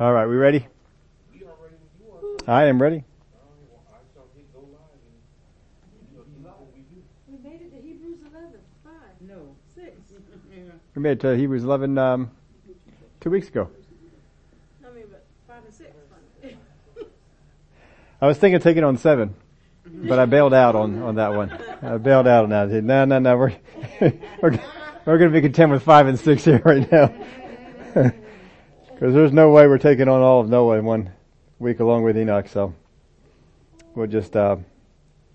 All right, we ready? I am ready. We made it to Hebrews 11, 5, No. 6. We made it to Hebrews 11 um, two weeks ago. I mean, but 5 and 6. I was thinking of taking on seven, but I bailed out on, on that one. I bailed out on that. Said, No, no, no. We're we're, we're going to be content with five and six here right now, because there's no way we're taking on all of Noah in one week along with Enoch. So we'll just uh,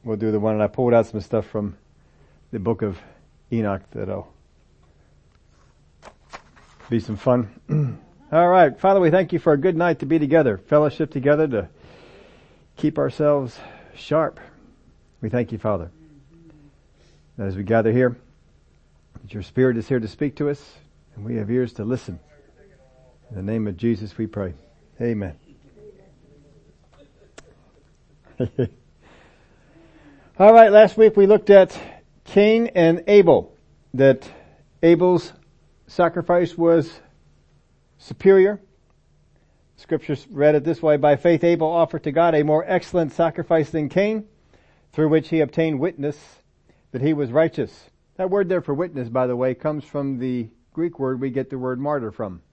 we'll do the one. And I pulled out some stuff from the book of Enoch that'll be some fun. all right, Father, we thank you for a good night to be together, fellowship together to keep ourselves sharp. We thank you, Father, as we gather here, that your Spirit is here to speak to us, and we have ears to listen. In the name of Jesus we pray. Amen. All right, last week we looked at Cain and Abel, that Abel's sacrifice was superior Scriptures read it this way, by faith Abel offered to God a more excellent sacrifice than Cain, through which he obtained witness that he was righteous. That word there for witness, by the way, comes from the Greek word we get the word martyr from.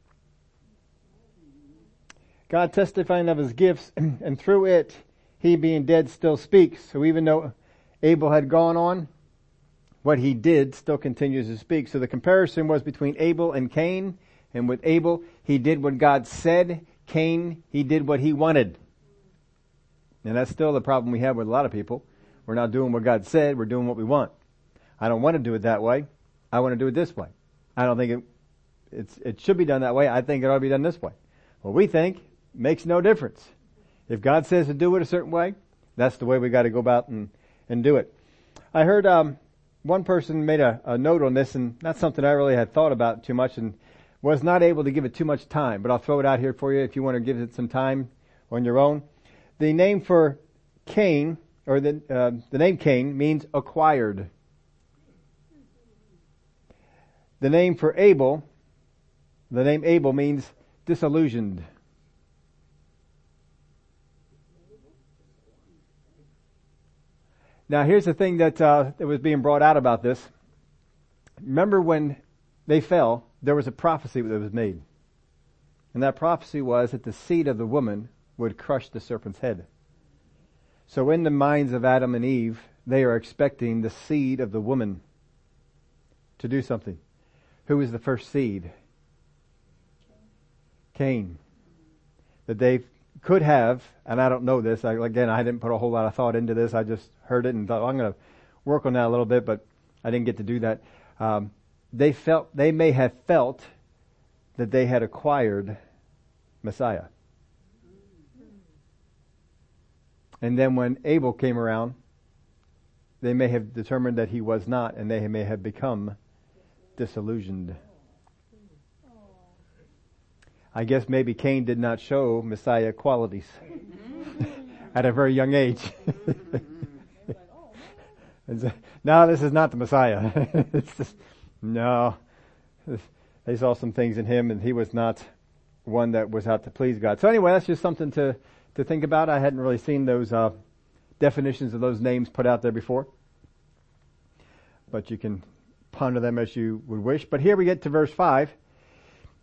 God testifying of his gifts, and through it, he being dead still speaks. So even though Abel had gone on, what he did still continues to speak. So the comparison was between Abel and Cain, and with Abel, he did what God said, Cain, he did what he wanted. And that's still the problem we have with a lot of people. We're not doing what God said, we're doing what we want. I don't want to do it that way. I want to do it this way. I don't think it, it should be done that way. I think it ought to be done this way. What we think makes no difference. If God says to do it a certain way, that's the way we got to go about and, and do it. I heard, um, one person made a, a note on this and that's something I really had thought about too much and was not able to give it too much time, but I'll throw it out here for you if you want to give it some time on your own. The name for Cain, or the, uh, the name Cain means acquired. The name for Abel, the name Abel means disillusioned. Now here's the thing that, uh, that was being brought out about this. Remember when they fell, there was a prophecy that was made. And that prophecy was that the seed of the woman would crush the serpent's head. So in the minds of Adam and Eve, they are expecting the seed of the woman to do something. Who is the first seed? Cain. That they could have, and I don't know this, I, again, I didn't put a whole lot of thought into this, I just heard it and thought, well, I'm going to work on that a little bit, but I didn't get to do that. Um, they felt, they may have felt that they had acquired Messiah. And then when Abel came around, they may have determined that he was not, and they may have become disillusioned. I guess maybe Cain did not show Messiah qualities at a very young age. no, this is not the Messiah. just, no. They saw some things in him and he was not one that was out to please God. So anyway, that's just something to, to think about. I hadn't really seen those, uh, definitions of those names put out there before. But you can ponder them as you would wish. But here we get to verse 5.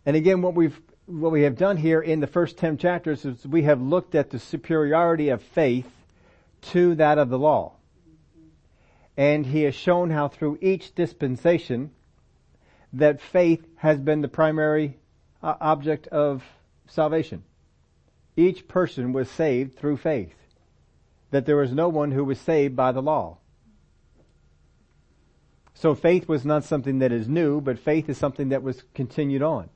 And again, what we've, what we have done here in the first 10 chapters is we have looked at the superiority of faith to that of the law. And he has shown how through each dispensation that faith has been the primary uh, object of salvation. Each person was saved through faith. That there was no one who was saved by the law. So faith was not something that is new, but faith is something that was continued on.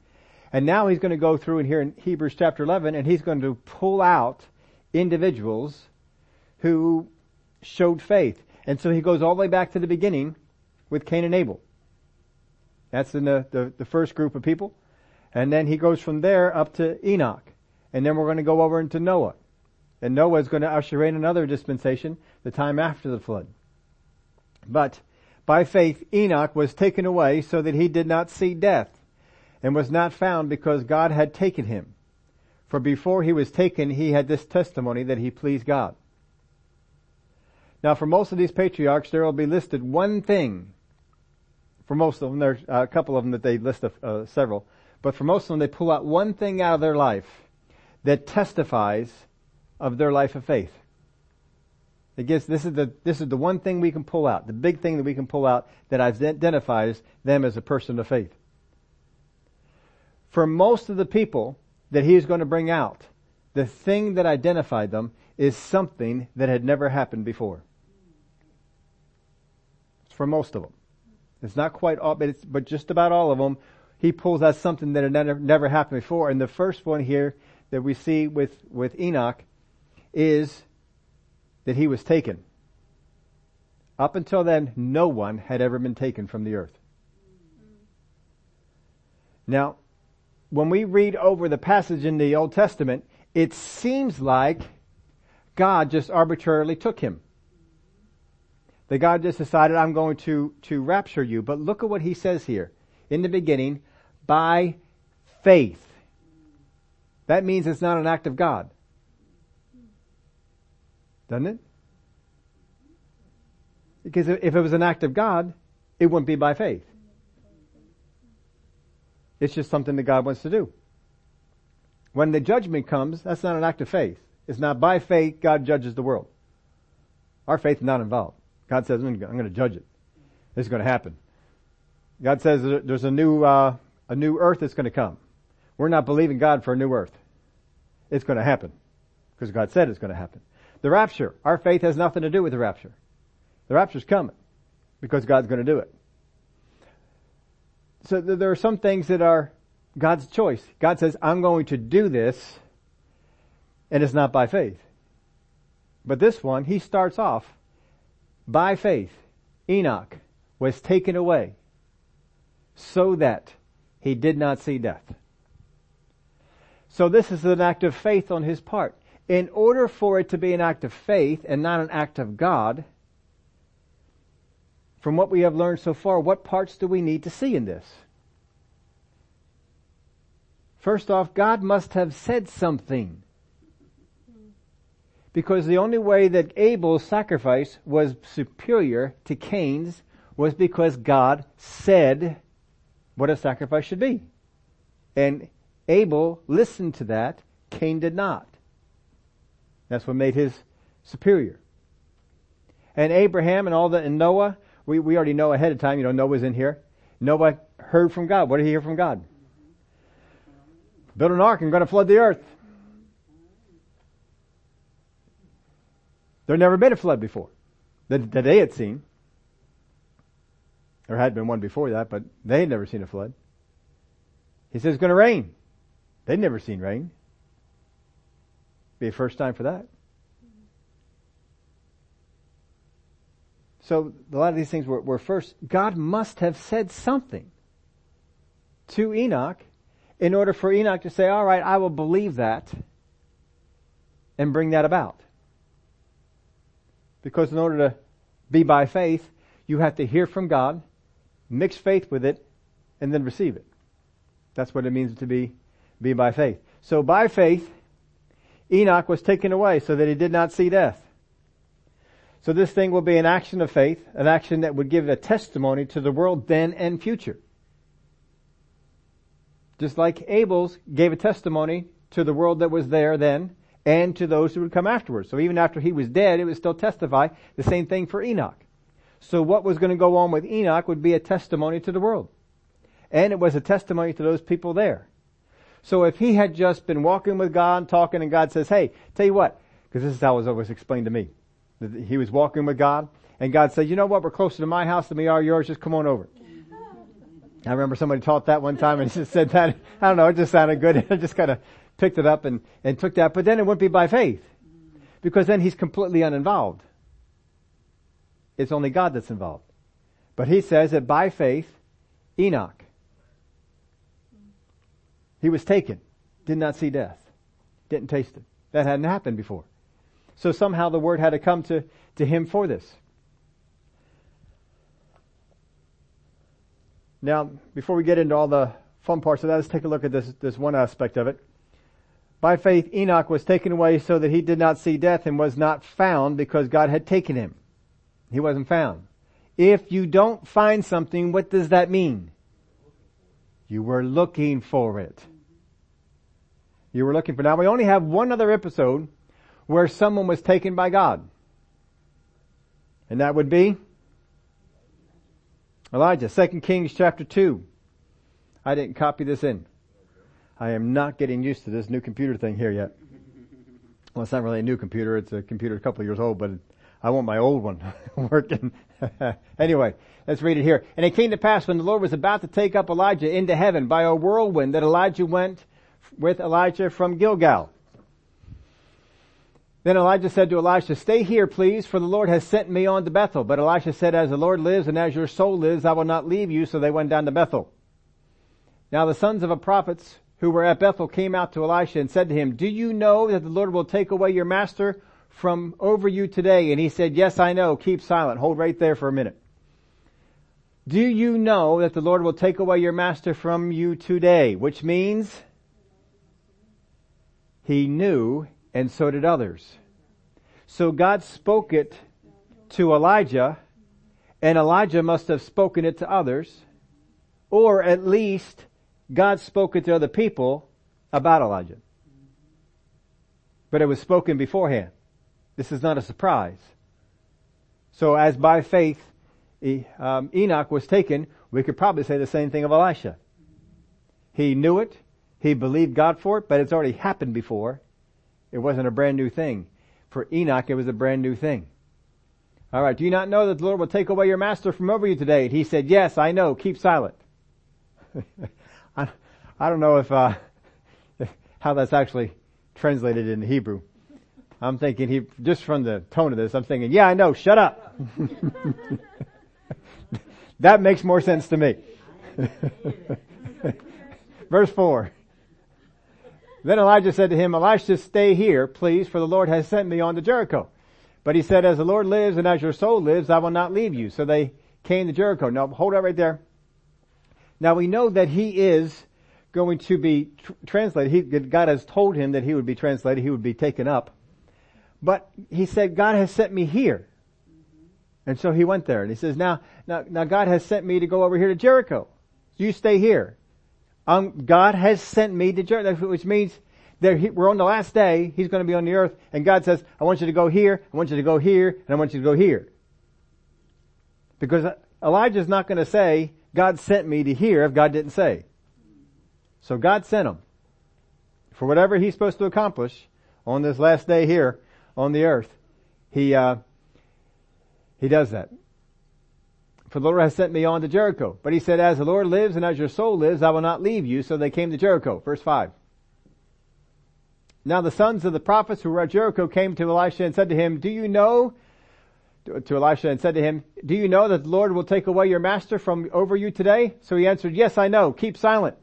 And now he's going to go through and here in Hebrews chapter 11 and he's going to pull out individuals who showed faith. And so he goes all the way back to the beginning with Cain and Abel. That's in the, the, the first group of people. And then he goes from there up to Enoch. And then we're going to go over into Noah. And Noah is going to usher in another dispensation, the time after the flood. But by faith, Enoch was taken away so that he did not see death and was not found because God had taken him. For before he was taken, he had this testimony that he pleased God. Now for most of these patriarchs, there will be listed one thing. For most of them, there's a couple of them that they list uh, several. But for most of them, they pull out one thing out of their life that testifies of their life of faith. It gives, this is the, this is the one thing we can pull out, the big thing that we can pull out that identifies them as a person of faith. For most of the people that he is going to bring out, the thing that identified them is something that had never happened before. It's for most of them. It's not quite all, but it's, but just about all of them, he pulls out something that had never, never happened before. And the first one here that we see with, with Enoch is that he was taken. Up until then, no one had ever been taken from the earth. Now, when we read over the passage in the Old Testament, it seems like God just arbitrarily took him. That God just decided, I'm going to, to rapture you. But look at what he says here. In the beginning, by faith. That means it's not an act of God. Doesn't it? Because if it was an act of God, it wouldn't be by faith. It's just something that God wants to do. When the judgment comes, that's not an act of faith. It's not by faith God judges the world. Our faith is not involved. God says, I'm going to judge it. This is going to happen. God says there's a new, uh, a new earth that's going to come. We're not believing God for a new earth. It's going to happen. Because God said it's going to happen. The rapture. Our faith has nothing to do with the rapture. The rapture's coming. Because God's going to do it. So there are some things that are God's choice. God says, I'm going to do this and it's not by faith. But this one, he starts off by faith. Enoch was taken away so that he did not see death. So this is an act of faith on his part. In order for it to be an act of faith and not an act of God, from what we have learned so far, what parts do we need to see in this? First off, God must have said something because the only way that Abel's sacrifice was superior to Cain's was because God said what a sacrifice should be. And Abel listened to that, Cain did not. That's what made his superior. And Abraham and all the, and Noah, we, we already know ahead of time, you know, Noah's in here. Noah heard from God. What did he hear from God? Build an ark and going to flood the earth. There never been a flood before that, that they had seen. There had been one before that, but they had never seen a flood. He says it's going to rain. They'd never seen rain. Be a first time for that. So a lot of these things were, were first, God must have said something to Enoch in order for Enoch to say, all right, I will believe that and bring that about. Because in order to be by faith, you have to hear from God, mix faith with it, and then receive it. That's what it means to be, be by faith. So by faith, Enoch was taken away so that he did not see death. So this thing will be an action of faith, an action that would give a testimony to the world then and future. Just like Abel's gave a testimony to the world that was there then, and to those who would come afterwards. So even after he was dead, it would still testify the same thing for Enoch. So what was going to go on with Enoch would be a testimony to the world. And it was a testimony to those people there. So if he had just been walking with God, talking, and God says, hey, tell you what, because this is how it was always explained to me. He was walking with God, and God said, you know what, we're closer to my house than we are yours, just come on over. I remember somebody taught that one time and just said that, I don't know, it just sounded good. I just kind of picked it up and, and took that, but then it wouldn't be by faith. Because then he's completely uninvolved. It's only God that's involved. But he says that by faith, Enoch, he was taken, did not see death, didn't taste it. That hadn't happened before. So somehow the word had to come to, to him for this. Now, before we get into all the fun parts of that, let's take a look at this, this one aspect of it. By faith Enoch was taken away so that he did not see death and was not found because God had taken him. He wasn't found. If you don't find something, what does that mean? You were looking for it. You were looking for, now we only have one other episode where someone was taken by God. And that would be Elijah, 2 Kings chapter 2. I didn't copy this in. I am not getting used to this new computer thing here yet. Well, it's not really a new computer. It's a computer a couple of years old, but I want my old one working. anyway, let's read it here. And it came to pass when the Lord was about to take up Elijah into heaven by a whirlwind that Elijah went with Elisha from Gilgal. Then Elijah said to Elisha, stay here please, for the Lord has sent me on to Bethel. But Elisha said, as the Lord lives and as your soul lives, I will not leave you. So they went down to Bethel. Now the sons of the prophets who were at Bethel came out to Elisha and said to him, do you know that the Lord will take away your master from over you today? And he said, yes, I know. Keep silent. Hold right there for a minute. Do you know that the Lord will take away your master from you today? Which means he knew and so did others. So God spoke it to Elijah, and Elijah must have spoken it to others, or at least God spoke it to other people about Elijah. But it was spoken beforehand. This is not a surprise. So as by faith um, Enoch was taken, we could probably say the same thing of Elisha. He knew it, he believed God for it, but it's already happened before, it wasn't a brand new thing. For Enoch, it was a brand new thing. Alright, do you not know that the Lord will take away your master from over you today? And he said, yes, I know, keep silent. I, I don't know if, uh, how that's actually translated in Hebrew. I'm thinking he, just from the tone of this, I'm thinking, yeah, I know, shut up. that makes more sense to me. Verse 4. Then Elijah said to him, Elisha, stay here, please, for the Lord has sent me on to Jericho. But he said, as the Lord lives and as your soul lives, I will not leave you. So they came to Jericho. Now hold that right there. Now we know that he is going to be tr- translated. He, God has told him that he would be translated. He would be taken up. But he said, God has sent me here. And so he went there and he says, now, now, now God has sent me to go over here to Jericho. You stay here. Um, God has sent me to Jericho, which means that we're on the last day. He's going to be on the earth, and God says, "I want you to go here. I want you to go here, and I want you to go here." Because Elijah's not going to say, "God sent me to here," if God didn't say. So God sent him for whatever he's supposed to accomplish on this last day here on the earth. He uh, he does that. For the Lord has sent me on to Jericho. But he said, as the Lord lives and as your soul lives, I will not leave you. So they came to Jericho. Verse 5. Now the sons of the prophets who were at Jericho came to Elisha and said to him, do you know, to Elisha and said to him, do you know that the Lord will take away your master from over you today? So he answered, yes, I know. Keep silent.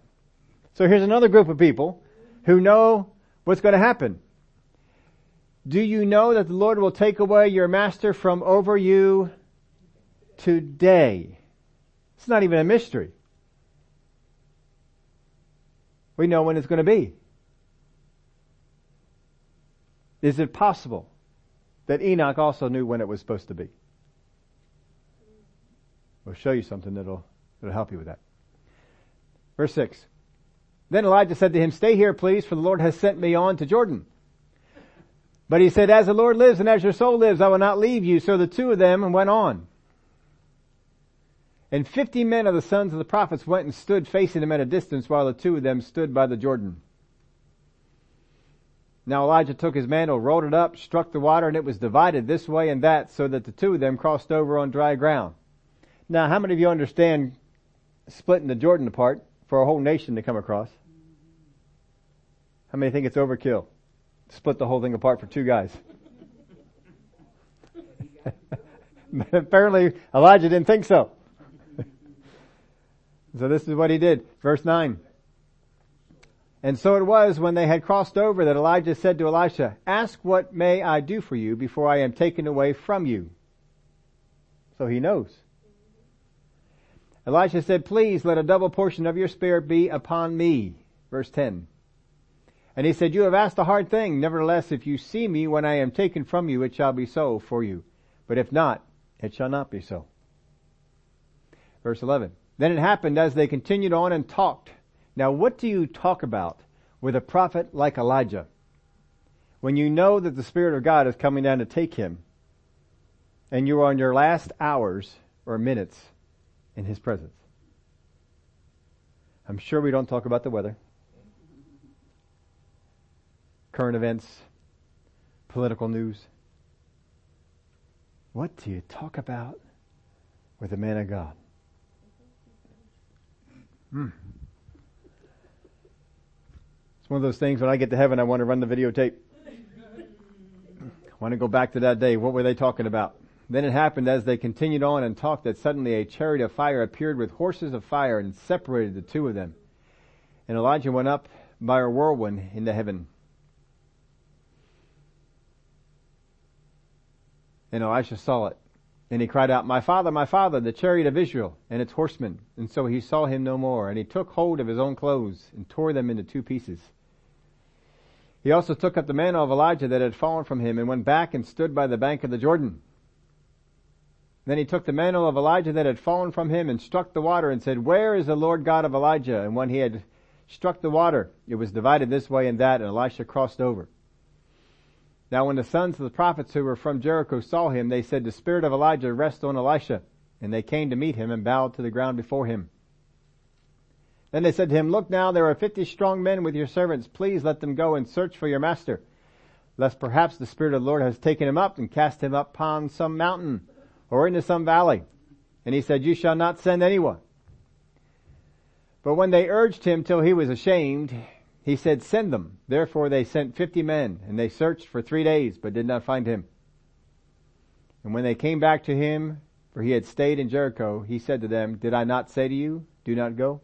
So here's another group of people who know what's going to happen. Do you know that the Lord will take away your master from over you today. It's not even a mystery. We know when it's going to be. Is it possible that Enoch also knew when it was supposed to be? We'll show you something that'll, that'll help you with that. Verse 6. Then Elijah said to him, stay here please, for the Lord has sent me on to Jordan. But he said, as the Lord lives and as your soul lives, I will not leave you. So the two of them went on. And fifty men of the sons of the prophets went and stood facing him at a distance while the two of them stood by the Jordan. Now Elijah took his mantle, rolled it up, struck the water, and it was divided this way and that so that the two of them crossed over on dry ground. Now how many of you understand splitting the Jordan apart for a whole nation to come across? How many think it's overkill? Split the whole thing apart for two guys. Apparently Elijah didn't think so. So this is what he did. Verse 9. And so it was when they had crossed over that Elijah said to Elisha, ask what may I do for you before I am taken away from you. So he knows. Elisha said, please let a double portion of your spirit be upon me. Verse 10. And he said, you have asked a hard thing. Nevertheless, if you see me when I am taken from you, it shall be so for you. But if not, it shall not be so. Verse 11. Then it happened as they continued on and talked. Now what do you talk about with a prophet like Elijah? When you know that the Spirit of God is coming down to take him, and you are in your last hours or minutes in His presence. I'm sure we don't talk about the weather, current events, political news. What do you talk about with a man of God? Hmm. It's one of those things when I get to heaven, I want to run the videotape. I want to go back to that day. What were they talking about? Then it happened as they continued on and talked that suddenly a chariot of fire appeared with horses of fire and separated the two of them. And Elijah went up by a whirlwind into heaven. And Elisha saw it. And he cried out, My father, my father, the chariot of Israel and its horsemen. And so he saw him no more. And he took hold of his own clothes and tore them into two pieces. He also took up the mantle of Elijah that had fallen from him and went back and stood by the bank of the Jordan. Then he took the mantle of Elijah that had fallen from him and struck the water and said, Where is the Lord God of Elijah? And when he had struck the water, it was divided this way and that, and Elisha crossed over. Now when the sons of the prophets who were from Jericho saw him, they said, The spirit of Elijah rests on Elisha. And they came to meet him and bowed to the ground before him. Then they said to him, Look now, there are fifty strong men with your servants. Please let them go and search for your master, lest perhaps the Spirit of the Lord has taken him up and cast him up upon some mountain or into some valley. And he said, You shall not send anyone. But when they urged him till he was ashamed, he said, Send them. Therefore they sent fifty men, and they searched for three days, but did not find him. And when they came back to him, for he had stayed in Jericho, he said to them, Did I not say to you, do not go?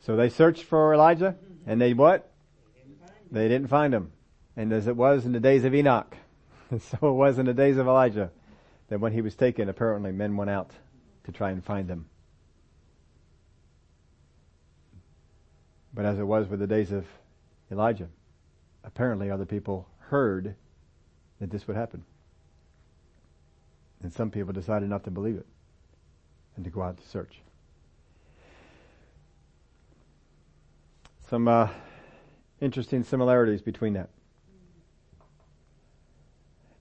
So they searched for Elijah, and they what? They didn't find him. And as it was in the days of Enoch, and so it was in the days of Elijah, that when he was taken, apparently men went out to try and find him. But as it was with the days of Elijah, apparently other people heard that this would happen. And some people decided not to believe it and to go out to search. Some uh, interesting similarities between that.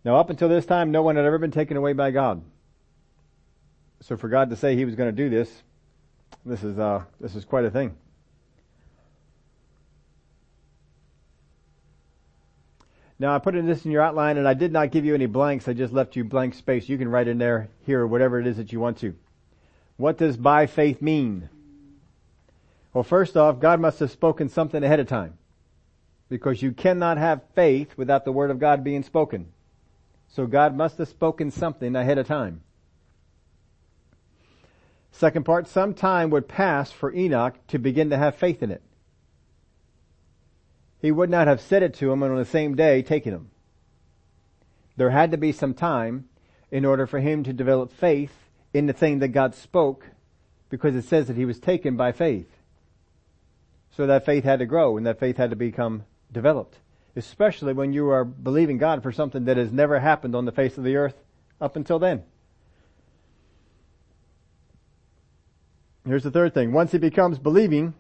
Now, up until this time, no one had ever been taken away by God. So, for God to say He was going to do this, this is uh, this is quite a thing. Now, I put in this in your outline, and I did not give you any blanks. I just left you blank space. You can write in there here whatever it is that you want to. What does by faith mean? Well, first off, God must have spoken something ahead of time. Because you cannot have faith without the Word of God being spoken. So God must have spoken something ahead of time. Second part, some time would pass for Enoch to begin to have faith in it. He would not have said it to him and on the same day taken him. There had to be some time in order for him to develop faith in the thing that God spoke because it says that he was taken by faith. So that faith had to grow and that faith had to become developed. Especially when you are believing God for something that has never happened on the face of the earth up until then. Here's the third thing. Once he becomes believing,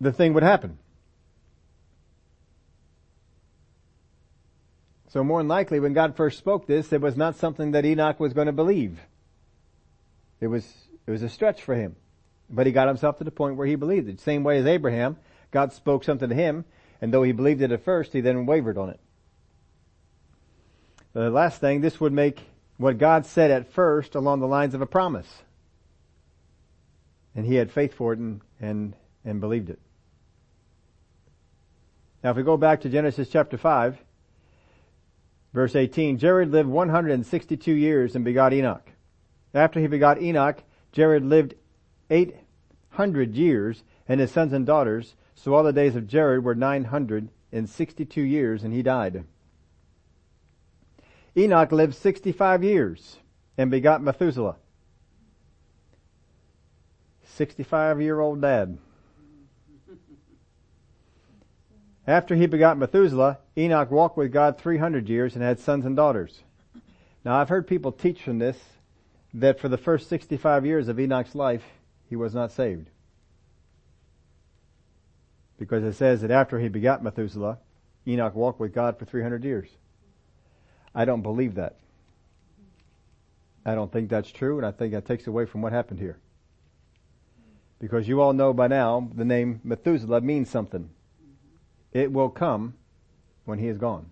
the thing would happen. So more than likely when God first spoke this, it was not something that Enoch was going to believe. It was, it was a stretch for him. But he got himself to the point where he believed it. Same way as Abraham, God spoke something to him, and though he believed it at first, he then wavered on it. The last thing, this would make what God said at first along the lines of a promise. And he had faith for it and, and, and believed it. Now if we go back to Genesis chapter 5, verse 18, Jared lived 162 years and begot Enoch. After he begot Enoch, Jared lived 800 years and his sons and daughters. So all the days of Jared were 962 years and he died. Enoch lived 65 years and begot Methuselah. 65 year old dad. After he begot Methuselah, Enoch walked with God 300 years and had sons and daughters. Now I've heard people teach from this that for the first 65 years of Enoch's life, he was not saved. Because it says that after he begot Methuselah, Enoch walked with God for 300 years. I don't believe that. I don't think that's true, and I think that takes away from what happened here. Because you all know by now the name Methuselah means something. It will come when he is gone.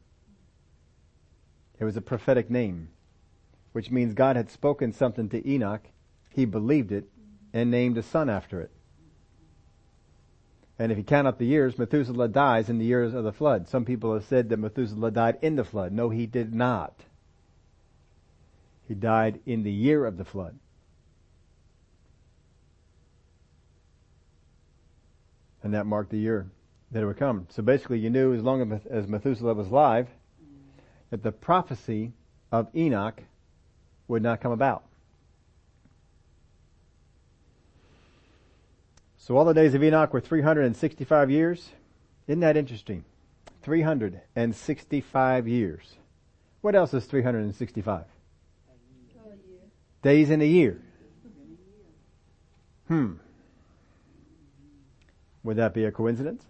It was a prophetic name, which means God had spoken something to Enoch, he believed it, and named a son after it. And if you count up the years, Methuselah dies in the years of the flood. Some people have said that Methuselah died in the flood. No, he did not. He died in the year of the flood. And that marked the year that it would come. So basically you knew as long as Methuselah was alive that the prophecy of Enoch would not come about. So all the days of Enoch were 365 years. Isn't that interesting? 365 years. What else is 365? Days in a year. Hmm. Would that be a coincidence?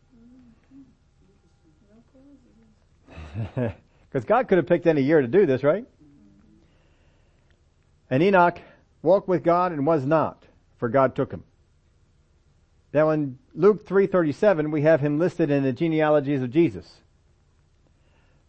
Because God could have picked any year to do this, right? And Enoch walked with God and was not, for God took him. Now in Luke 3.37, we have him listed in the genealogies of Jesus.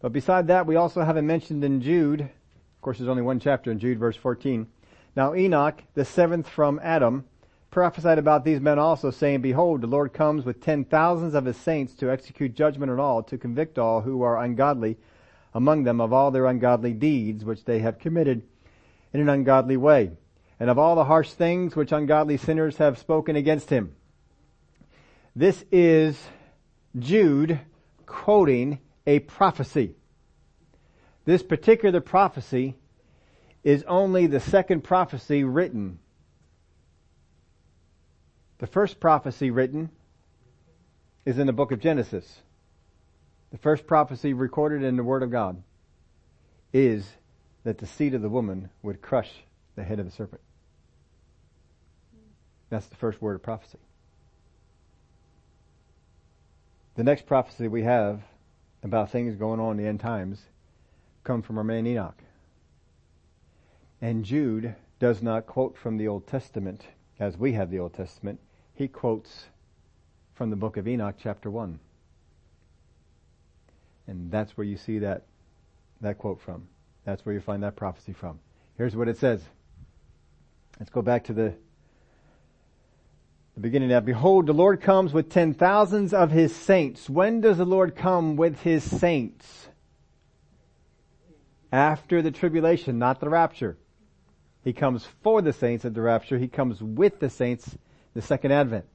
But beside that, we also have him mentioned in Jude. Of course, there's only one chapter in Jude, verse 14. Now Enoch, the seventh from Adam, prophesied about these men also, saying, Behold, the Lord comes with ten thousands of his saints to execute judgment on all, to convict all who are ungodly among them of all their ungodly deeds which they have committed in an ungodly way, and of all the harsh things which ungodly sinners have spoken against him. This is Jude quoting a prophecy. This particular prophecy is only the second prophecy written. The first prophecy written is in the book of Genesis. The first prophecy recorded in the Word of God is that the seed of the woman would crush the head of the serpent. That's the first word of prophecy. The next prophecy we have about things going on in the end times come from our man Enoch. And Jude does not quote from the Old Testament as we have the Old Testament. He quotes from the book of Enoch chapter 1. And that's where you see that, that quote from. That's where you find that prophecy from. Here's what it says. Let's go back to the the beginning now, behold, the Lord comes with ten thousands of his saints. When does the Lord come with his saints? After the tribulation, not the rapture. He comes for the saints at the rapture. He comes with the saints, the second advent.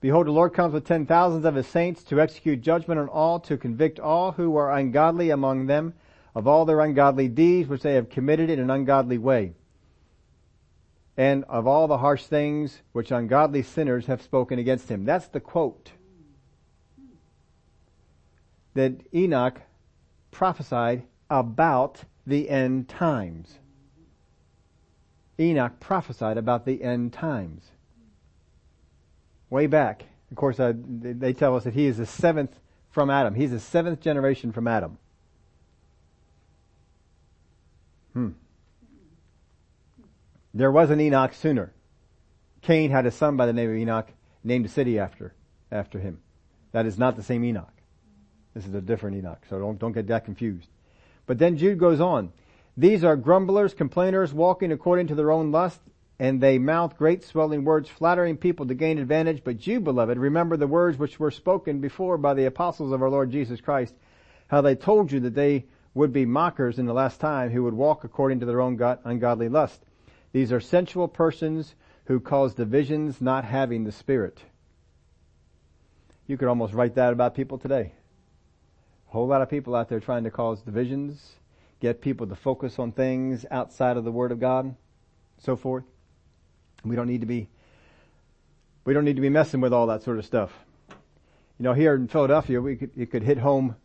Behold, the Lord comes with ten thousands of his saints to execute judgment on all, to convict all who are ungodly among them of all their ungodly deeds which they have committed in an ungodly way and of all the harsh things which ungodly sinners have spoken against him. That's the quote that Enoch prophesied about the end times. Enoch prophesied about the end times. Way back. Of course, uh, they tell us that he is the seventh from Adam. He's the seventh generation from Adam. Hmm. There was an Enoch sooner. Cain had a son by the name of Enoch, named a city after, after him. That is not the same Enoch. This is a different Enoch, so don't, don't get that confused. But then Jude goes on. These are grumblers, complainers, walking according to their own lust, and they mouth great swelling words, flattering people to gain advantage. But you, beloved, remember the words which were spoken before by the apostles of our Lord Jesus Christ, how they told you that they would be mockers in the last time who would walk according to their own ungodly lust. These are sensual persons who cause divisions not having the Spirit. You could almost write that about people today. A whole lot of people out there trying to cause divisions, get people to focus on things outside of the Word of God, so forth. We don't need to be, we don't need to be messing with all that sort of stuff. You know, here in Philadelphia, we could, it could hit home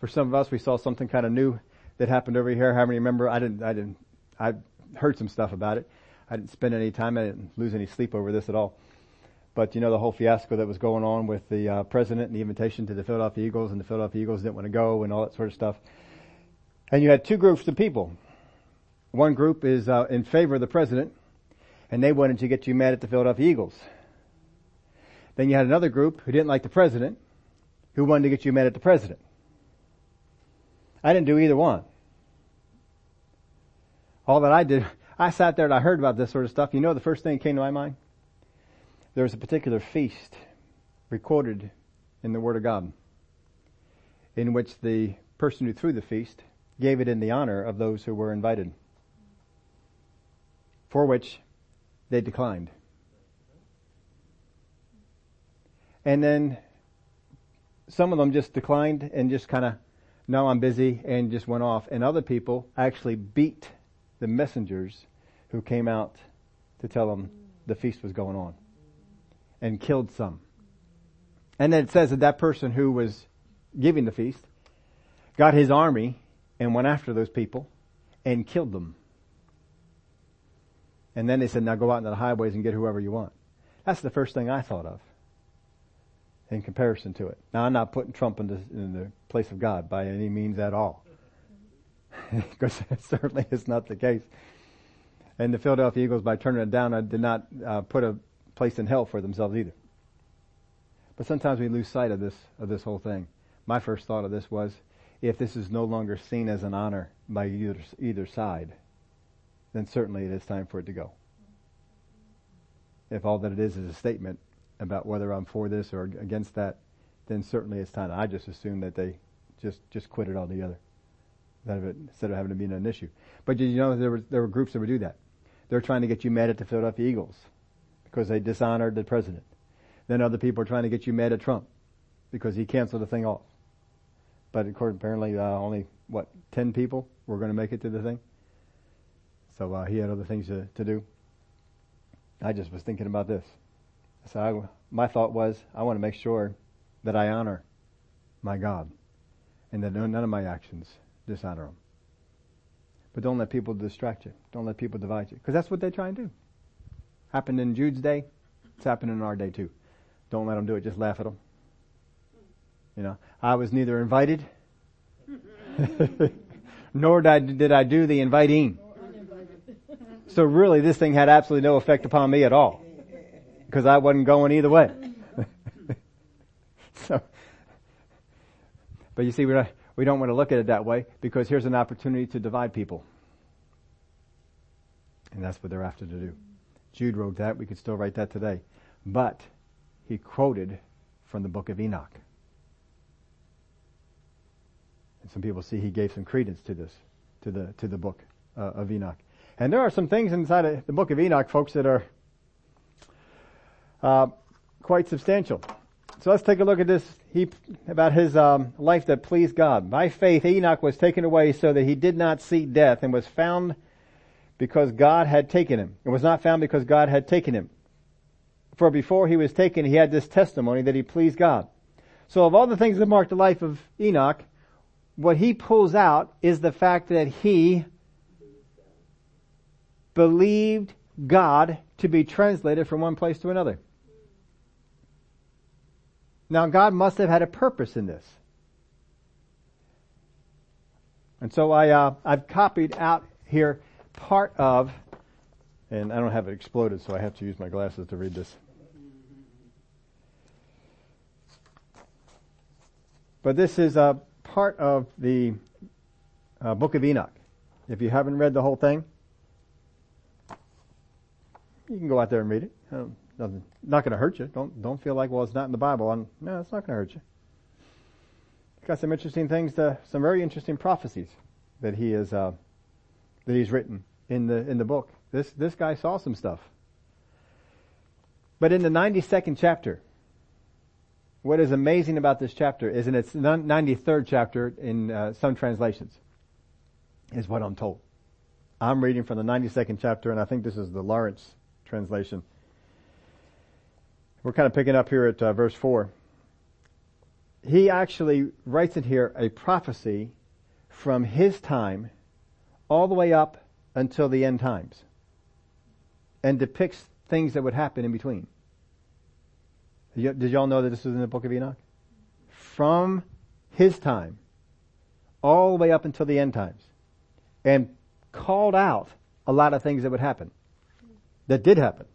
for some of us. We saw something kind of new that happened over here. How many remember? I didn't, I didn't, I heard some stuff about it. I didn't spend any time, I didn't lose any sleep over this at all. But you know, the whole fiasco that was going on with the uh, president and the invitation to the Philadelphia Eagles and the Philadelphia Eagles didn't want to go and all that sort of stuff. And you had two groups of people. One group is uh, in favor of the president and they wanted to get you mad at the Philadelphia Eagles. Then you had another group who didn't like the president, who wanted to get you mad at the president. I didn't do either one. All that I did, I sat there and I heard about this sort of stuff. You know the first thing that came to my mind? There was a particular feast recorded in the Word of God in which the person who threw the feast gave it in the honor of those who were invited. For which they declined. And then some of them just declined and just kind of, no, I'm busy and just went off. And other people actually beat the messengers who came out to tell them the feast was going on and killed some. And then it says that that person who was giving the feast got his army and went after those people and killed them. And then they said, now go out into the highways and get whoever you want. That's the first thing I thought of in comparison to it. Now I'm not putting Trump in the, in the place of God by any means at all. because certainly is not the case. And the Philadelphia Eagles, by turning it down, did not uh, put a place in hell for themselves either. But sometimes we lose sight of this, of this whole thing. My first thought of this was, if this is no longer seen as an honor by either, either side, then certainly it is time for it to go. If all that it is is a statement about whether I'm for this or against that, then certainly it's time. I just assume that they just just quit it altogether, instead of having to be an issue. But did you know there were there were groups that would do that? They're trying to get you mad at the Philadelphia Eagles because they dishonored the president. Then other people are trying to get you mad at Trump because he canceled the thing off. But of course, apparently uh, only what ten people were going to make it to the thing. So uh, he had other things to, to do. I just was thinking about this. So I, my thought was, I want to make sure that I honor my God and that none of my actions dishonor Him. But don't let people distract you. Don't let people divide you. Because that's what they try and do. Happened in Jude's day. It's happening in our day too. Don't let them do it. Just laugh at them. You know, I was neither invited nor did I, did I do the inviting. So really this thing had absolutely no effect upon me at all. Because I wasn't going either way. so, but you see, we don't, we don't want to look at it that way because here's an opportunity to divide people. And that's what they're after to do. Jude wrote that. We could still write that today. But he quoted from the book of Enoch. And some people see he gave some credence to this, to the, to the book uh, of Enoch. And there are some things inside the book of Enoch, folks, that are uh, quite substantial. So let's take a look at this he, about his um, life that pleased God. By faith, Enoch was taken away so that he did not see death and was found because God had taken him. It was not found because God had taken him. For before he was taken, he had this testimony that he pleased God. So of all the things that mark the life of Enoch, what he pulls out is the fact that he believed God to be translated from one place to another. Now God must have had a purpose in this. And so I, uh, I've copied out here part of, and I don't have it exploded, so I have to use my glasses to read this. But this is a part of the uh, book of Enoch. If you haven't read the whole thing, you can go out there and read it. Um, nothing, not going to hurt you. Don't don't feel like well it's not in the Bible. I'm, no, it's not going to hurt you. Got some interesting things, to, some very interesting prophecies that he is uh, that he's written in the in the book. This this guy saw some stuff. But in the 92nd chapter, what is amazing about this chapter is in its 93rd chapter in uh, some translations, is what I'm told. I'm reading from the 92nd chapter, and I think this is the Laurence translation. We're kind of picking up here at uh, verse 4. he actually writes in here a prophecy from his time all the way up until the end times and depicts things that would happen in between. Did y'all know that this was in the book of Enoch? From his time all the way up until the end times and called out a lot of things that would happen that did happen.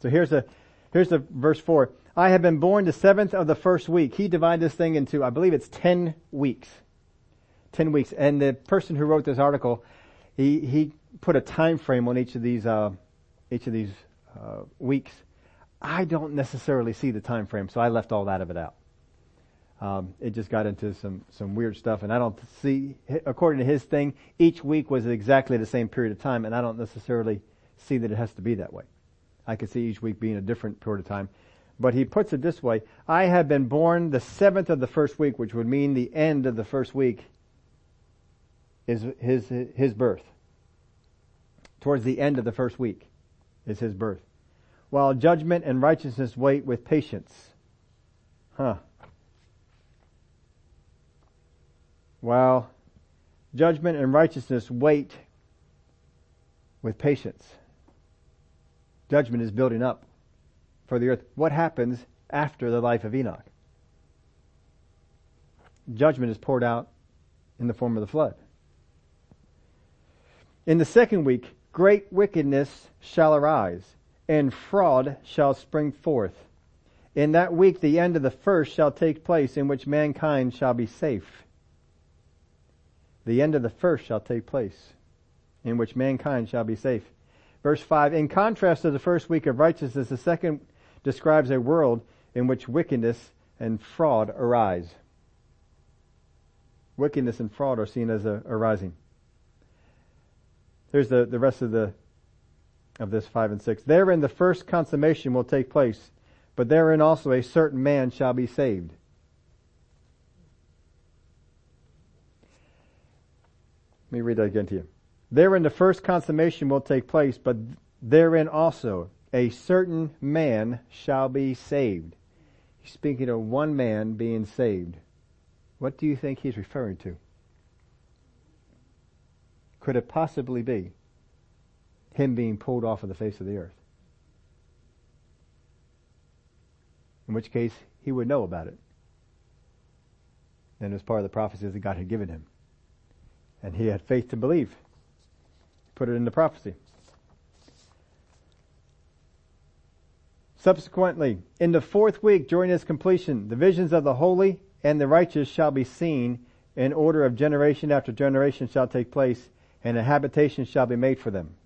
So here's a, here's the verse four. I have been born the seventh of the first week. He divided this thing into, I believe it's ten weeks. Ten weeks. And the person who wrote this article, he, he put a time frame on each of these, uh, each of these, uh, weeks. I don't necessarily see the time frame, so I left all that of it out. Um, it just got into some some weird stuff, and I don't see, according to his thing, each week was exactly the same period of time, and I don't necessarily see that it has to be that way. I could see each week being a different period of time. But he puts it this way, I have been born the seventh of the first week, which would mean the end of the first week is his, his birth. Towards the end of the first week is his birth. While judgment and righteousness wait with patience. Huh. While judgment and righteousness wait with patience. Judgment is building up for the earth. What happens after the life of Enoch? Judgment is poured out in the form of the flood. In the second week, great wickedness shall arise, and fraud shall spring forth. In that week the end of the first shall take place, in which mankind shall be safe. The end of the first shall take place, in which mankind shall be safe. Verse 5, in contrast to the first week of righteousness, the second describes a world in which wickedness and fraud arise. Wickedness and fraud are seen as a, arising. Here's the, the rest of the of this five and six. Therein the first consummation will take place, but therein also a certain man shall be saved. Let me read that again to you. Therein the first consummation will take place, but therein also a certain man shall be saved. He's speaking of one man being saved. What do you think he's referring to? Could it possibly be him being pulled off of the face of the earth? In which case, he would know about it. And it was part of the prophecies that God had given him. And he had faith to believe. Put it into prophecy. Subsequently, in the fourth week during its completion, the visions of the holy and the righteous shall be seen in order of generation after generation shall take place and a habitation shall be made for them.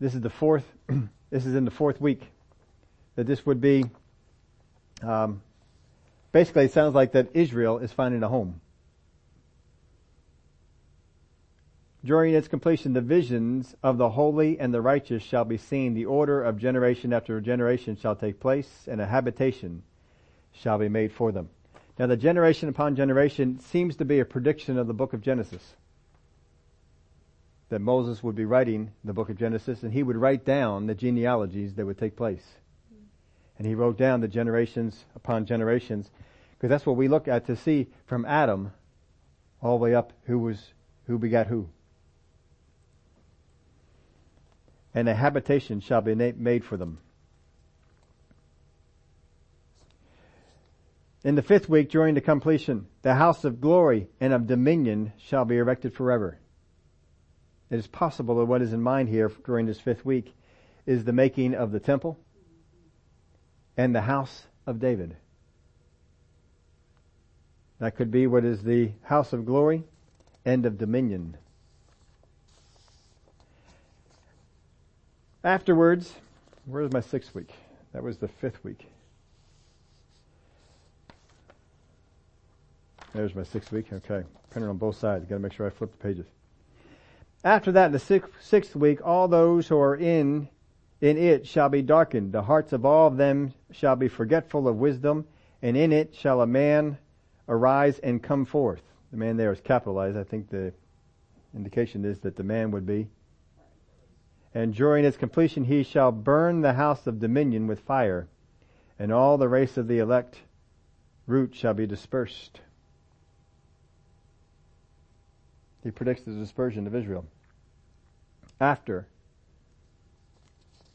This is the fourth, this is in the fourth week that this would be, um, basically it sounds like that Israel is finding a home. During its completion, the visions of the holy and the righteous shall be seen. The order of generation after generation shall take place, and a habitation shall be made for them. Now, the generation upon generation seems to be a prediction of the book of Genesis. That Moses would be writing the book of Genesis, and he would write down the genealogies that would take place. And he wrote down the generations upon generations, because that's what we look at to see from Adam all the way up who was, who begat who. And a habitation shall be made for them. In the fifth week during the completion, the house of glory and of dominion shall be erected forever. It is possible that what is in mind here during this fifth week is the making of the temple and the house of David. That could be what is the house of glory and of dominion. Afterwards, where's my sixth week? That was the fifth week. There's my sixth week. Okay. Printed on both sides. Gotta make sure I flip the pages. After that, in the sixth, sixth week, all those who are in, in it shall be darkened. The hearts of all of them shall be forgetful of wisdom, and in it shall a man arise and come forth. The man there is capitalized. I think the indication is that the man would be and during its completion he shall burn the house of dominion with fire, and all the race of the elect root shall be dispersed. He predicts the dispersion of Israel after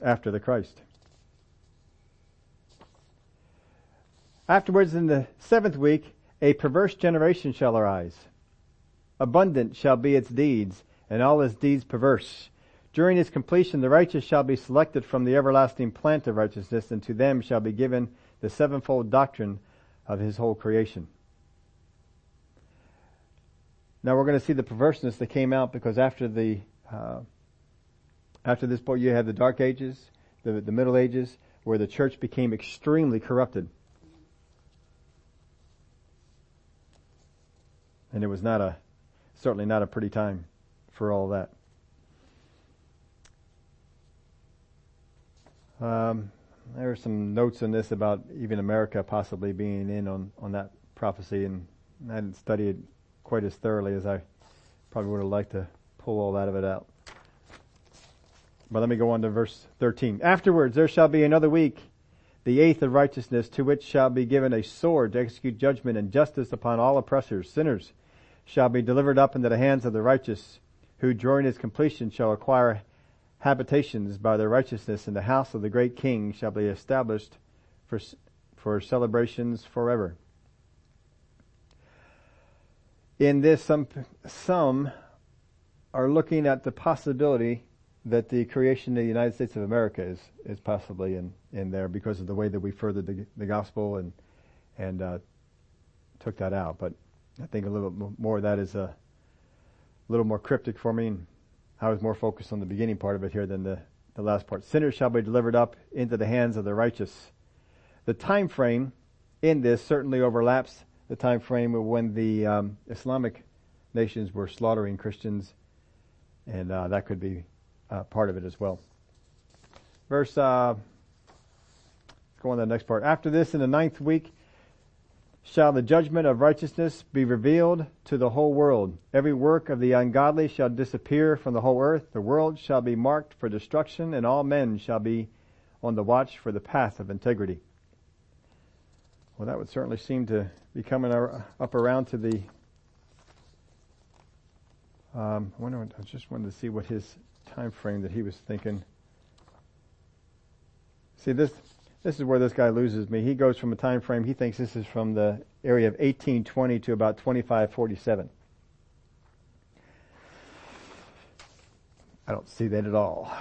after the Christ. Afterwards, in the seventh week, a perverse generation shall arise. Abundant shall be its deeds, and all its deeds perverse. During its completion, the righteous shall be selected from the everlasting plant of righteousness, and to them shall be given the sevenfold doctrine of his whole creation. Now we're going to see the perverseness that came out because after the uh, after this point, you had the Dark Ages, the, the Middle Ages, where the church became extremely corrupted. And it was not a, certainly not a pretty time for all that. Um, there are some notes in this about even America possibly being in on, on that prophecy, and I didn't study it quite as thoroughly as I probably would have liked to pull all that of it out. But let me go on to verse 13. Afterwards there shall be another week, the eighth of righteousness, to which shall be given a sword to execute judgment and justice upon all oppressors. Sinners shall be delivered up into the hands of the righteous, who during its completion shall acquire habitations by their righteousness, and the house of the great king shall be established for, for celebrations forever. In this, some, some are looking at the possibility that the creation of the United States of America is, is possibly in, in there because of the way that we furthered the, the gospel and, and, uh, took that out. But I think a little more of that is a little more cryptic for me. And I was more focused on the beginning part of it here than the, the last part. Sinners shall be delivered up into the hands of the righteous. The time frame in this certainly overlaps the time frame of when the um, Islamic nations were slaughtering Christians, and uh, that could be uh, part of it as well. Verse, uh, go on to the next part. After this, in the ninth week, shall the judgment of righteousness be revealed to the whole world. Every work of the ungodly shall disappear from the whole earth. The world shall be marked for destruction, and all men shall be on the watch for the path of integrity. Well, that would certainly seem to be coming up around to the. Um, I wonder. I just wanted to see what his time frame that he was thinking. See this this is where this guy loses me. He goes from a time frame he thinks this is from the area of 1820 to about 2547. I don't see that at all.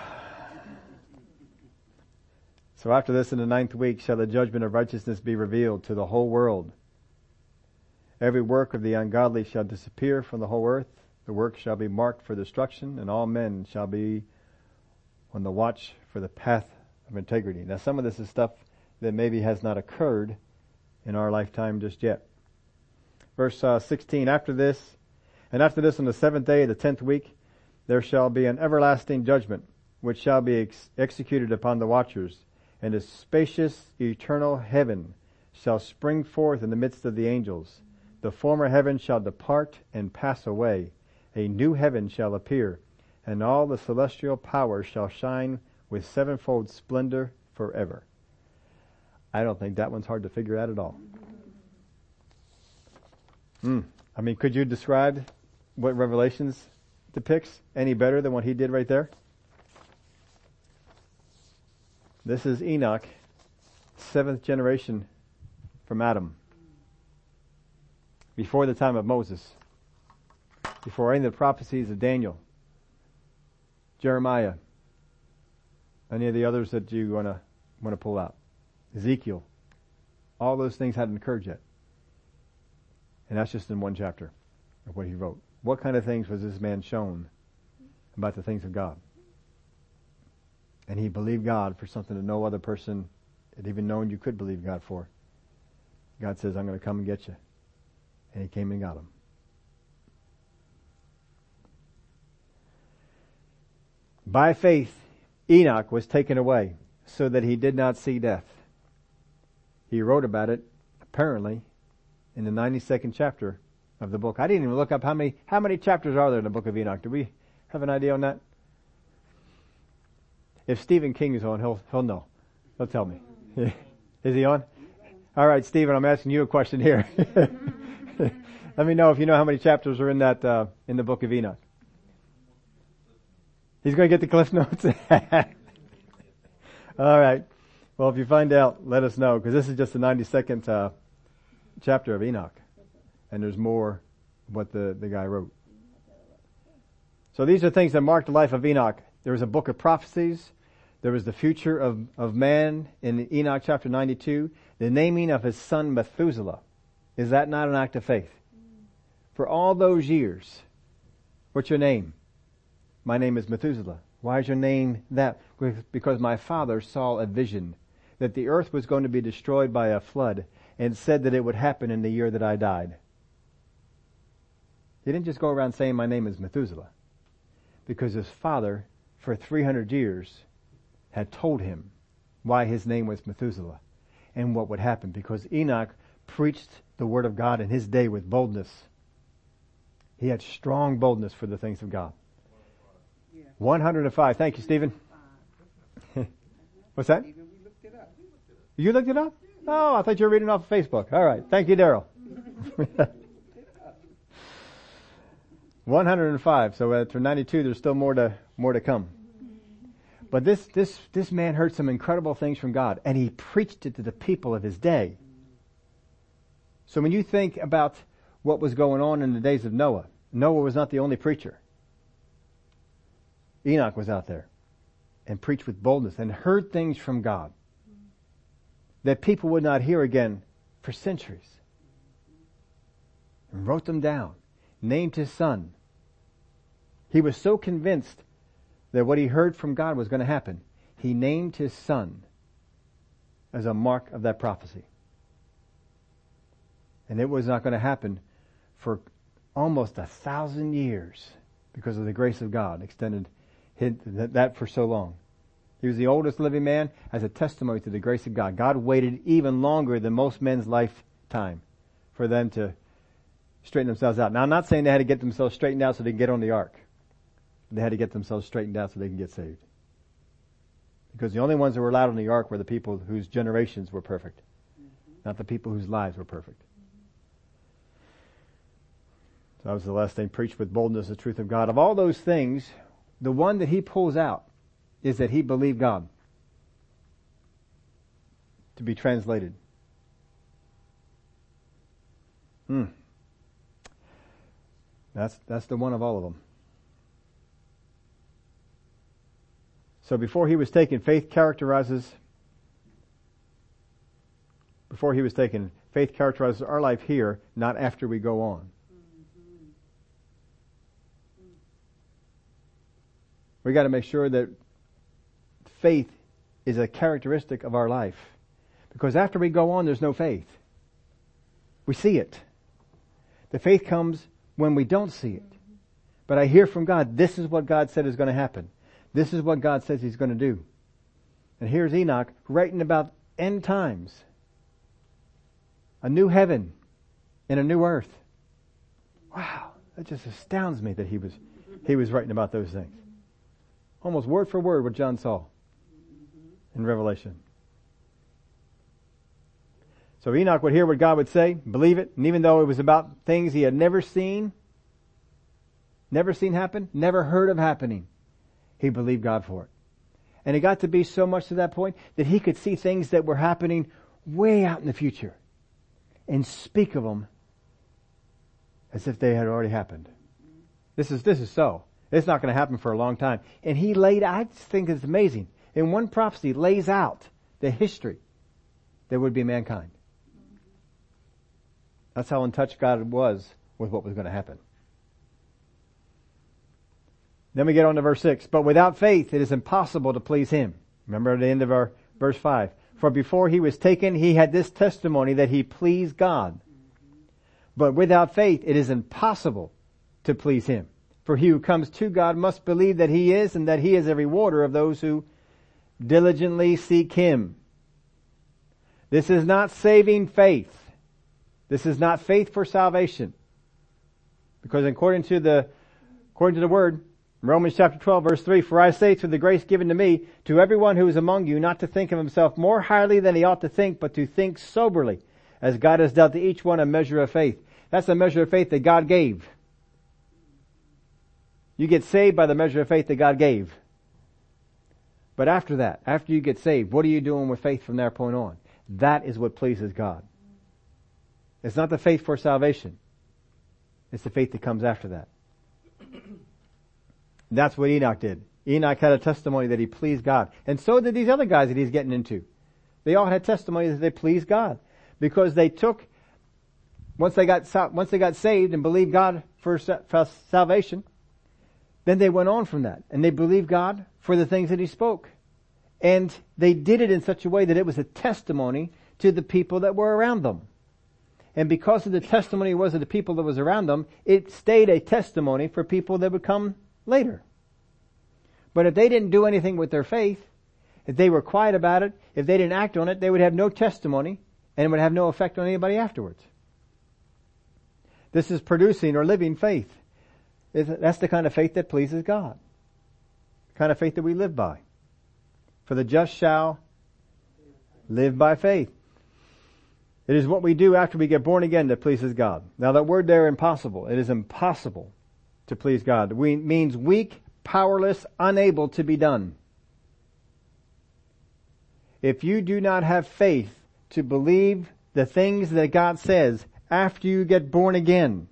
So after this in the ninth week shall the judgment of righteousness be revealed to the whole world. Every work of the ungodly shall disappear from the whole earth. The work shall be marked for destruction, and all men shall be on the watch for the path of integrity. Now, some of this is stuff that maybe has not occurred in our lifetime just yet. Verse uh, 16, after this, and after this on the seventh day of the tenth week, there shall be an everlasting judgment, which shall be ex- executed upon the watchers, and a spacious eternal heaven shall spring forth in the midst of the angels. The former heaven shall depart and pass away, a new heaven shall appear, and all the celestial powers shall shine with sevenfold splendor forever. I don't think that one's hard to figure out at all. Mm. I mean, could you describe what Revelations depicts any better than what he did right there? This is Enoch, seventh generation from Adam, before the time of Moses before any of the prophecies of Daniel, Jeremiah, any of the others that you want to want to pull out, Ezekiel, all those things hadn't occurred yet, and that's just in one chapter of what he wrote. What kind of things was this man shown about the things of God? And he believed God for something that no other person had even known you could believe God for. God says, I'm going to come and get you. And he came and got him. By faith, Enoch was taken away so that he did not see death. He wrote about it, apparently, in the 92nd chapter of the book. I didn't even look up how many, how many chapters are there in the book of Enoch. Do we have an idea on that? If Stephen King is on, he'll, he'll know. He'll tell me. Is he on? All right, Stephen, I'm asking you a question here. Let me know if you know how many chapters are in that uh, in the book of Enoch. He's going to get the cliff notes. All right. Well, if you find out, let us know because this is just the 92nd uh, chapter of Enoch, and there's more what the the guy wrote. So these are things that marked the life of Enoch. There was a book of prophecies. There was the future of, of man in Enoch chapter 92. The naming of his son Methuselah. Is that not an act of faith? For all those years, what's your name? My name is Methuselah. Why is your name that? Because my father saw a vision that the earth was going to be destroyed by a flood and said that it would happen in the year that I died. He didn't just go around saying my name is Methuselah because his father for 300 years had told him why his name was Methuselah and what would happen because Enoch preached the word of God in his day with boldness. He had strong boldness for the things of God. 105. Thank you, Stephen. What's that? You looked it up? Oh, I thought you were reading off of Facebook. All right. Thank you, Daryl. 105. So uh, after 92, there's still more to, more to come. But this, this, this man heard some incredible things from God and he preached it to the people of his day. So when you think about what was going on in the days of Noah, Noah was not the only preacher. Enoch was out there and preached with boldness and heard things from God that people would not hear again for centuries. And wrote them down, named his son. He was so convinced that what he heard from God was going to happen. He named his son as a mark of that prophecy. And it was not going to happen for almost a thousand years because of the grace of God extended that for so long. He was the oldest living man as a testimony to the grace of God. God waited even longer than most men's lifetime for them to straighten themselves out. Now I'm not saying they had to get themselves straightened out so they can get on the ark. They had to get themselves straightened out so they can get saved. Because the only ones that were allowed on the ark were the people whose generations were perfect, mm-hmm. not the people whose lives were perfect. So that was the last thing. Preach with boldness the truth of God. Of all those things, the one that he pulls out is that he believed God to be translated. Hmm. That's, that's the one of all of them. So before he was taken, faith characterizes, before he was taken, faith characterizes our life here, not after we go on. We got to make sure that faith is a characteristic of our life. Because after we go on, there's no faith. We see it. The faith comes when we don't see it. But I hear from God, this is what God said is going to happen. This is what God says He's going to do. And here's Enoch writing about end times. A new heaven and a new earth. Wow, that just astounds me that he was, he was writing about those things almost word for word what John saw in Revelation. So Enoch would hear what God would say, believe it, and even though it was about things he had never seen, never seen happen, never heard of happening, he believed God for it. And it got to be so much to that point that he could see things that were happening way out in the future and speak of them as if they had already happened. This is, this is so. It's not going to happen for a long time. And he laid, I just think it's amazing. In one prophecy, lays out the history that would be mankind. That's how in touch God was with what was going to happen. Then we get on to verse 6. But without faith, it is impossible to please Him. Remember at the end of our verse 5. For before He was taken, He had this testimony that He pleased God. But without faith, it is impossible to please Him. For he who comes to God must believe that he is and that he is a rewarder of those who diligently seek him. This is not saving faith. This is not faith for salvation. Because according to the, according to the word, Romans chapter 12 verse 3, For I say through the grace given to me, to everyone who is among you, not to think of himself more highly than he ought to think, but to think soberly, as God has dealt to each one a measure of faith. That's a measure of faith that God gave. You get saved by the measure of faith that God gave. But after that, after you get saved, what are you doing with faith from that point on? That is what pleases God. It's not the faith for salvation. It's the faith that comes after that. That's what Enoch did. Enoch had a testimony that he pleased God. And so did these other guys that he's getting into. They all had testimony that they pleased God. Because they took, once they got, once they got saved and believed God for, for salvation, then they went on from that. And they believed God for the things that he spoke. And they did it in such a way that it was a testimony to the people that were around them. And because of the testimony was of the people that was around them, it stayed a testimony for people that would come later. But if they didn't do anything with their faith, if they were quiet about it, if they didn't act on it, they would have no testimony and would have no effect on anybody afterwards. This is producing or living faith. That's the kind of faith that pleases God. The kind of faith that we live by. For the just shall live by faith. It is what we do after we get born again that pleases God. Now that word there, impossible. It is impossible to please God. We means weak, powerless, unable to be done. If you do not have faith to believe the things that God says after you get born again,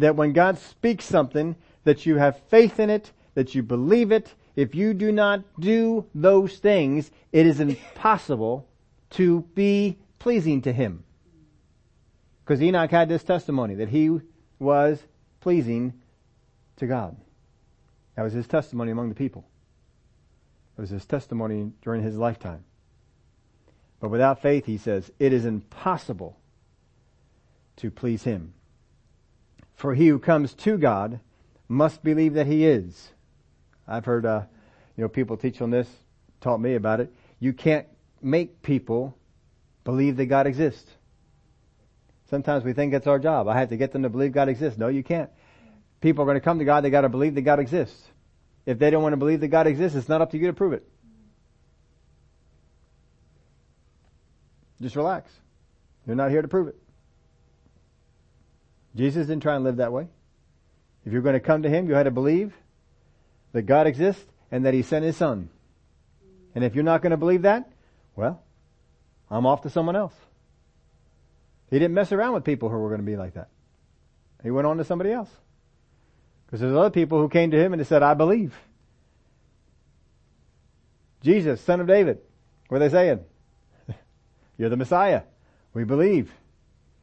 that when God speaks something, that you have faith in it, that you believe it, if you do not do those things, it is impossible to be pleasing to Him. Because Enoch had this testimony that he was pleasing to God. That was his testimony among the people. It was his testimony during his lifetime. But without faith, he says, it is impossible to please him. For he who comes to God must believe that he is. I've heard, uh, you know, people teach on this, taught me about it. You can't make people believe that God exists. Sometimes we think it's our job. I have to get them to believe God exists. No, you can't people are going to come to God, they got to believe that God exists. If they don't want to believe that God exists, it's not up to you to prove it. Just relax. You're not here to prove it. Jesus didn't try and live that way. If you're going to come to Him, you had to believe that God exists and that He sent His Son. And if you're not going to believe that, well, I'm off to someone else. He didn't mess around with people who were going to be like that. He went on to somebody else. Because there's other people who came to him and they said, I believe. Jesus, son of David. What are they saying? You're the Messiah. We believe.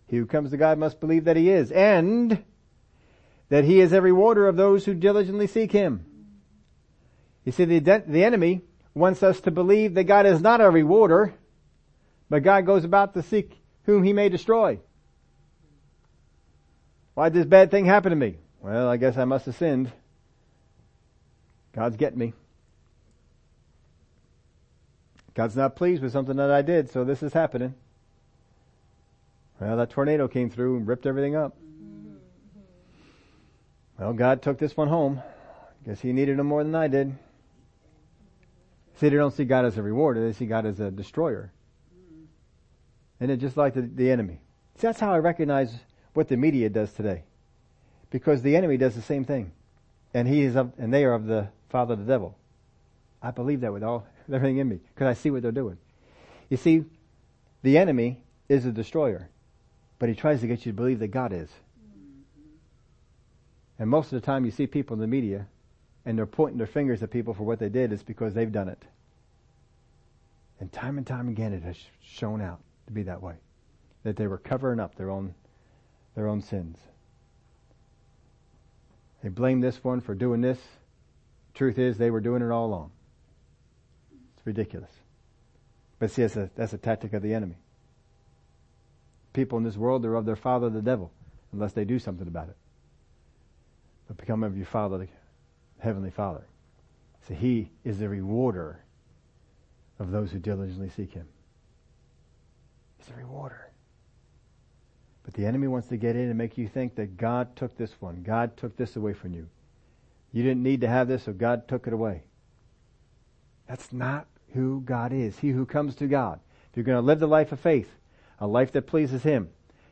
He who comes to God must believe that he is and that he is a rewarder of those who diligently seek him. You see, the, the enemy wants us to believe that God is not a rewarder, but God goes about to seek whom he may destroy. Why did this bad thing happen to me? Well, I guess I must have sinned. God's getting me. God's not pleased with something that I did, so this is happening. Well, that tornado came through and ripped everything up. Well, God took this one home. Guess he needed him more than I did. See, they don't see God as a rewarder, they see God as a destroyer. And it just like the, the enemy. See, that's how I recognize what the media does today. Because the enemy does the same thing. And he is of, and they are of the father of the devil. I believe that with all, everything in me. Because I see what they're doing. You see, the enemy is a destroyer. But he tries to get you to believe that God is. And most of the time you see people in the media and they're pointing their fingers at people for what they did, it's because they've done it. And time and time again it has shown out to be that way. That they were covering up their own, their own sins. They blame this one for doing this. Truth is, they were doing it all along. It's ridiculous. But see, that's a, that's a tactic of the enemy. People in this world, they're of their father, the devil, unless they do something about it. But become of your father, the heavenly father. So he is the rewarder of those who diligently seek him. He's the rewarder. But the enemy wants to get in and make you think that God took this one. God took this away from you. You didn't need to have this, so God took it away. That's not who God is. He who comes to God. If you're going to live the life of faith, a life that pleases Him,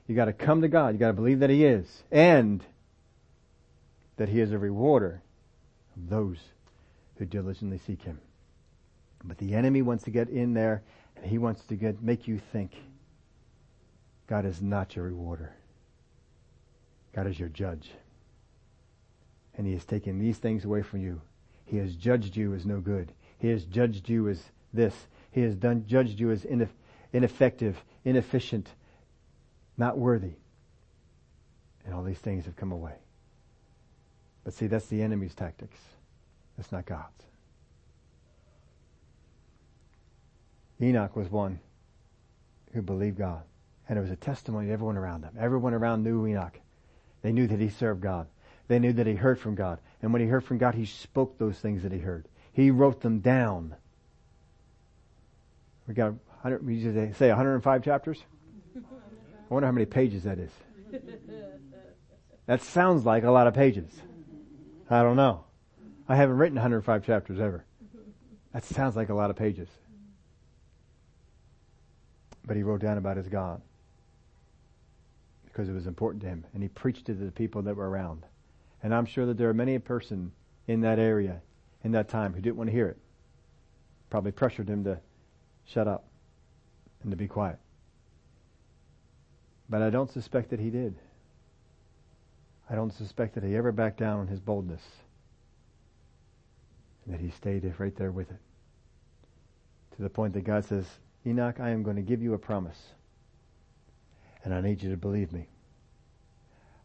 you got to come to God. You got to believe that He is, and that He is a rewarder of those who diligently seek Him. But the enemy wants to get in there, and he wants to get make you think God is not your rewarder. God is your judge. And he has taken these things away from you. He has judged you as no good. He has judged you as this. He has done, judged you as ineffective, inefficient, not worthy. And all these things have come away. But see, that's the enemy's tactics. That's not God's. Enoch was one who believed God. And it was a testimony to everyone around him. Everyone around knew Enoch. They knew that he served God. They knew that he heard from God. And when he heard from God, he spoke those things that he heard. He wrote them down. We got 100, we usually say 105 chapters? I wonder how many pages that is. That sounds like a lot of pages. I don't know. I haven't written 105 chapters ever. That sounds like a lot of pages. But he wrote down about his God because it was important to him and he preached it to the people that were around. And I'm sure that there are many a person in that area in that time who didn't want to hear it. Probably pressured him to shut up and to be quiet. But I don't suspect that he did. I don't suspect that he ever backed down on his boldness. And that he stayed right there with it. To the point that God says, Enoch, I am going to give you a promise. And I need you to believe me.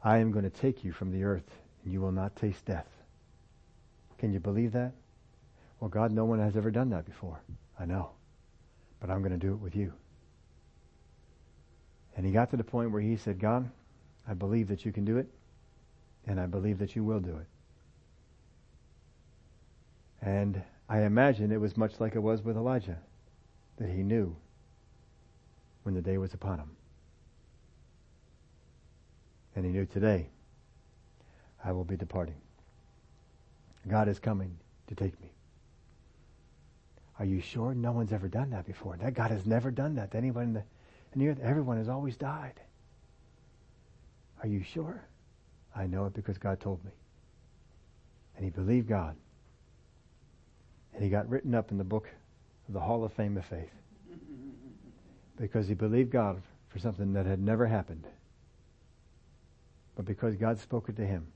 I am going to take you from the earth and you will not taste death. Can you believe that? Well, God, no one has ever done that before. I know. But I'm going to do it with you. And he got to the point where he said, God, I believe that you can do it, and I believe that you will do it. And I imagine it was much like it was with Elijah, that he knew when the day was upon him. And he knew today I will be departing. God is coming to take me. Are you sure? No one's ever done that before. That God has never done that to anyone in the, in the. Everyone has always died. Are you sure? I know it because God told me. And he believed God. And he got written up in the book of the Hall of Fame of Faith. Because he believed God for something that had never happened. But because God spoke it to him,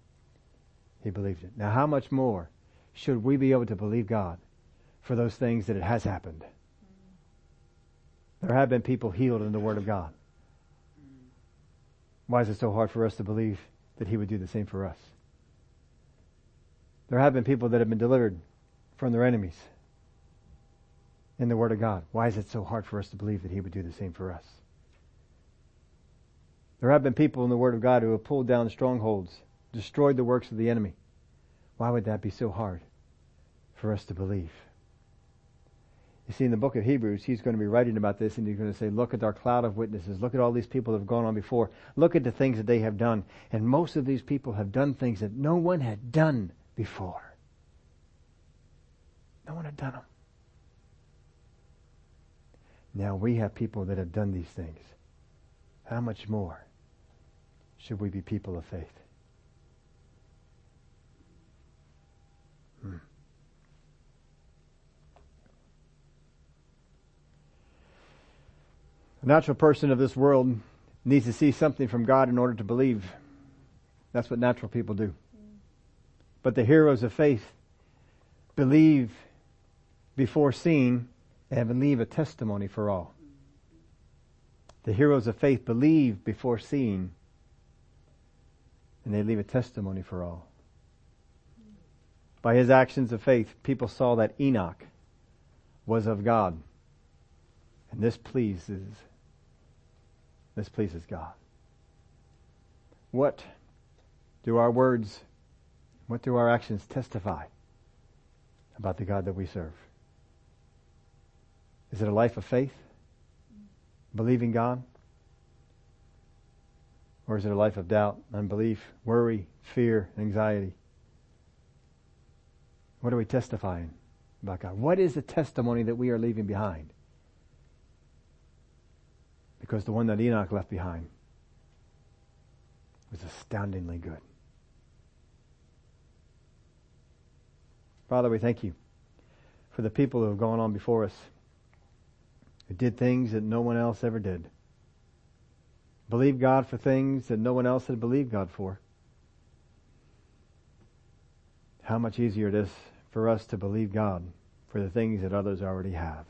he believed it. Now, how much more should we be able to believe God for those things that it has happened? There have been people healed in the Word of God. Why is it so hard for us to believe that He would do the same for us? There have been people that have been delivered from their enemies in the Word of God. Why is it so hard for us to believe that He would do the same for us? There have been people in the Word of God who have pulled down strongholds, destroyed the works of the enemy. Why would that be so hard for us to believe? You see, in the book of Hebrews, he's going to be writing about this and he's going to say, look at our cloud of witnesses. Look at all these people that have gone on before. Look at the things that they have done. And most of these people have done things that no one had done before. No one had done them. Now we have people that have done these things. How much more should we be people of faith? A natural person of this world needs to see something from God in order to believe. That's what natural people do. But the heroes of faith believe before seeing and leave a testimony for all. The heroes of faith believe before seeing, and they leave a testimony for all. By his actions of faith, people saw that Enoch was of God. And this pleases, this pleases God. What do our words, what do our actions testify about the God that we serve? Is it a life of faith? Believing God? Or is it a life of doubt, unbelief, worry, fear, anxiety? What are we testifying about God? What is the testimony that we are leaving behind? Because the one that Enoch left behind was astoundingly good. Father, we thank you for the people who have gone on before us, who did things that no one else ever did. Believe God for things that no one else had believed God for. How much easier it is for us to believe God for the things that others already have.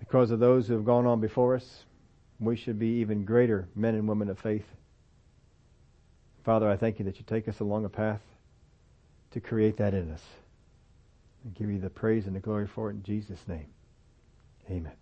Because of those who have gone on before us, we should be even greater men and women of faith. Father, I thank you that you take us along a path to create that in us. And give you the praise and the glory for it in Jesus' name. Amen.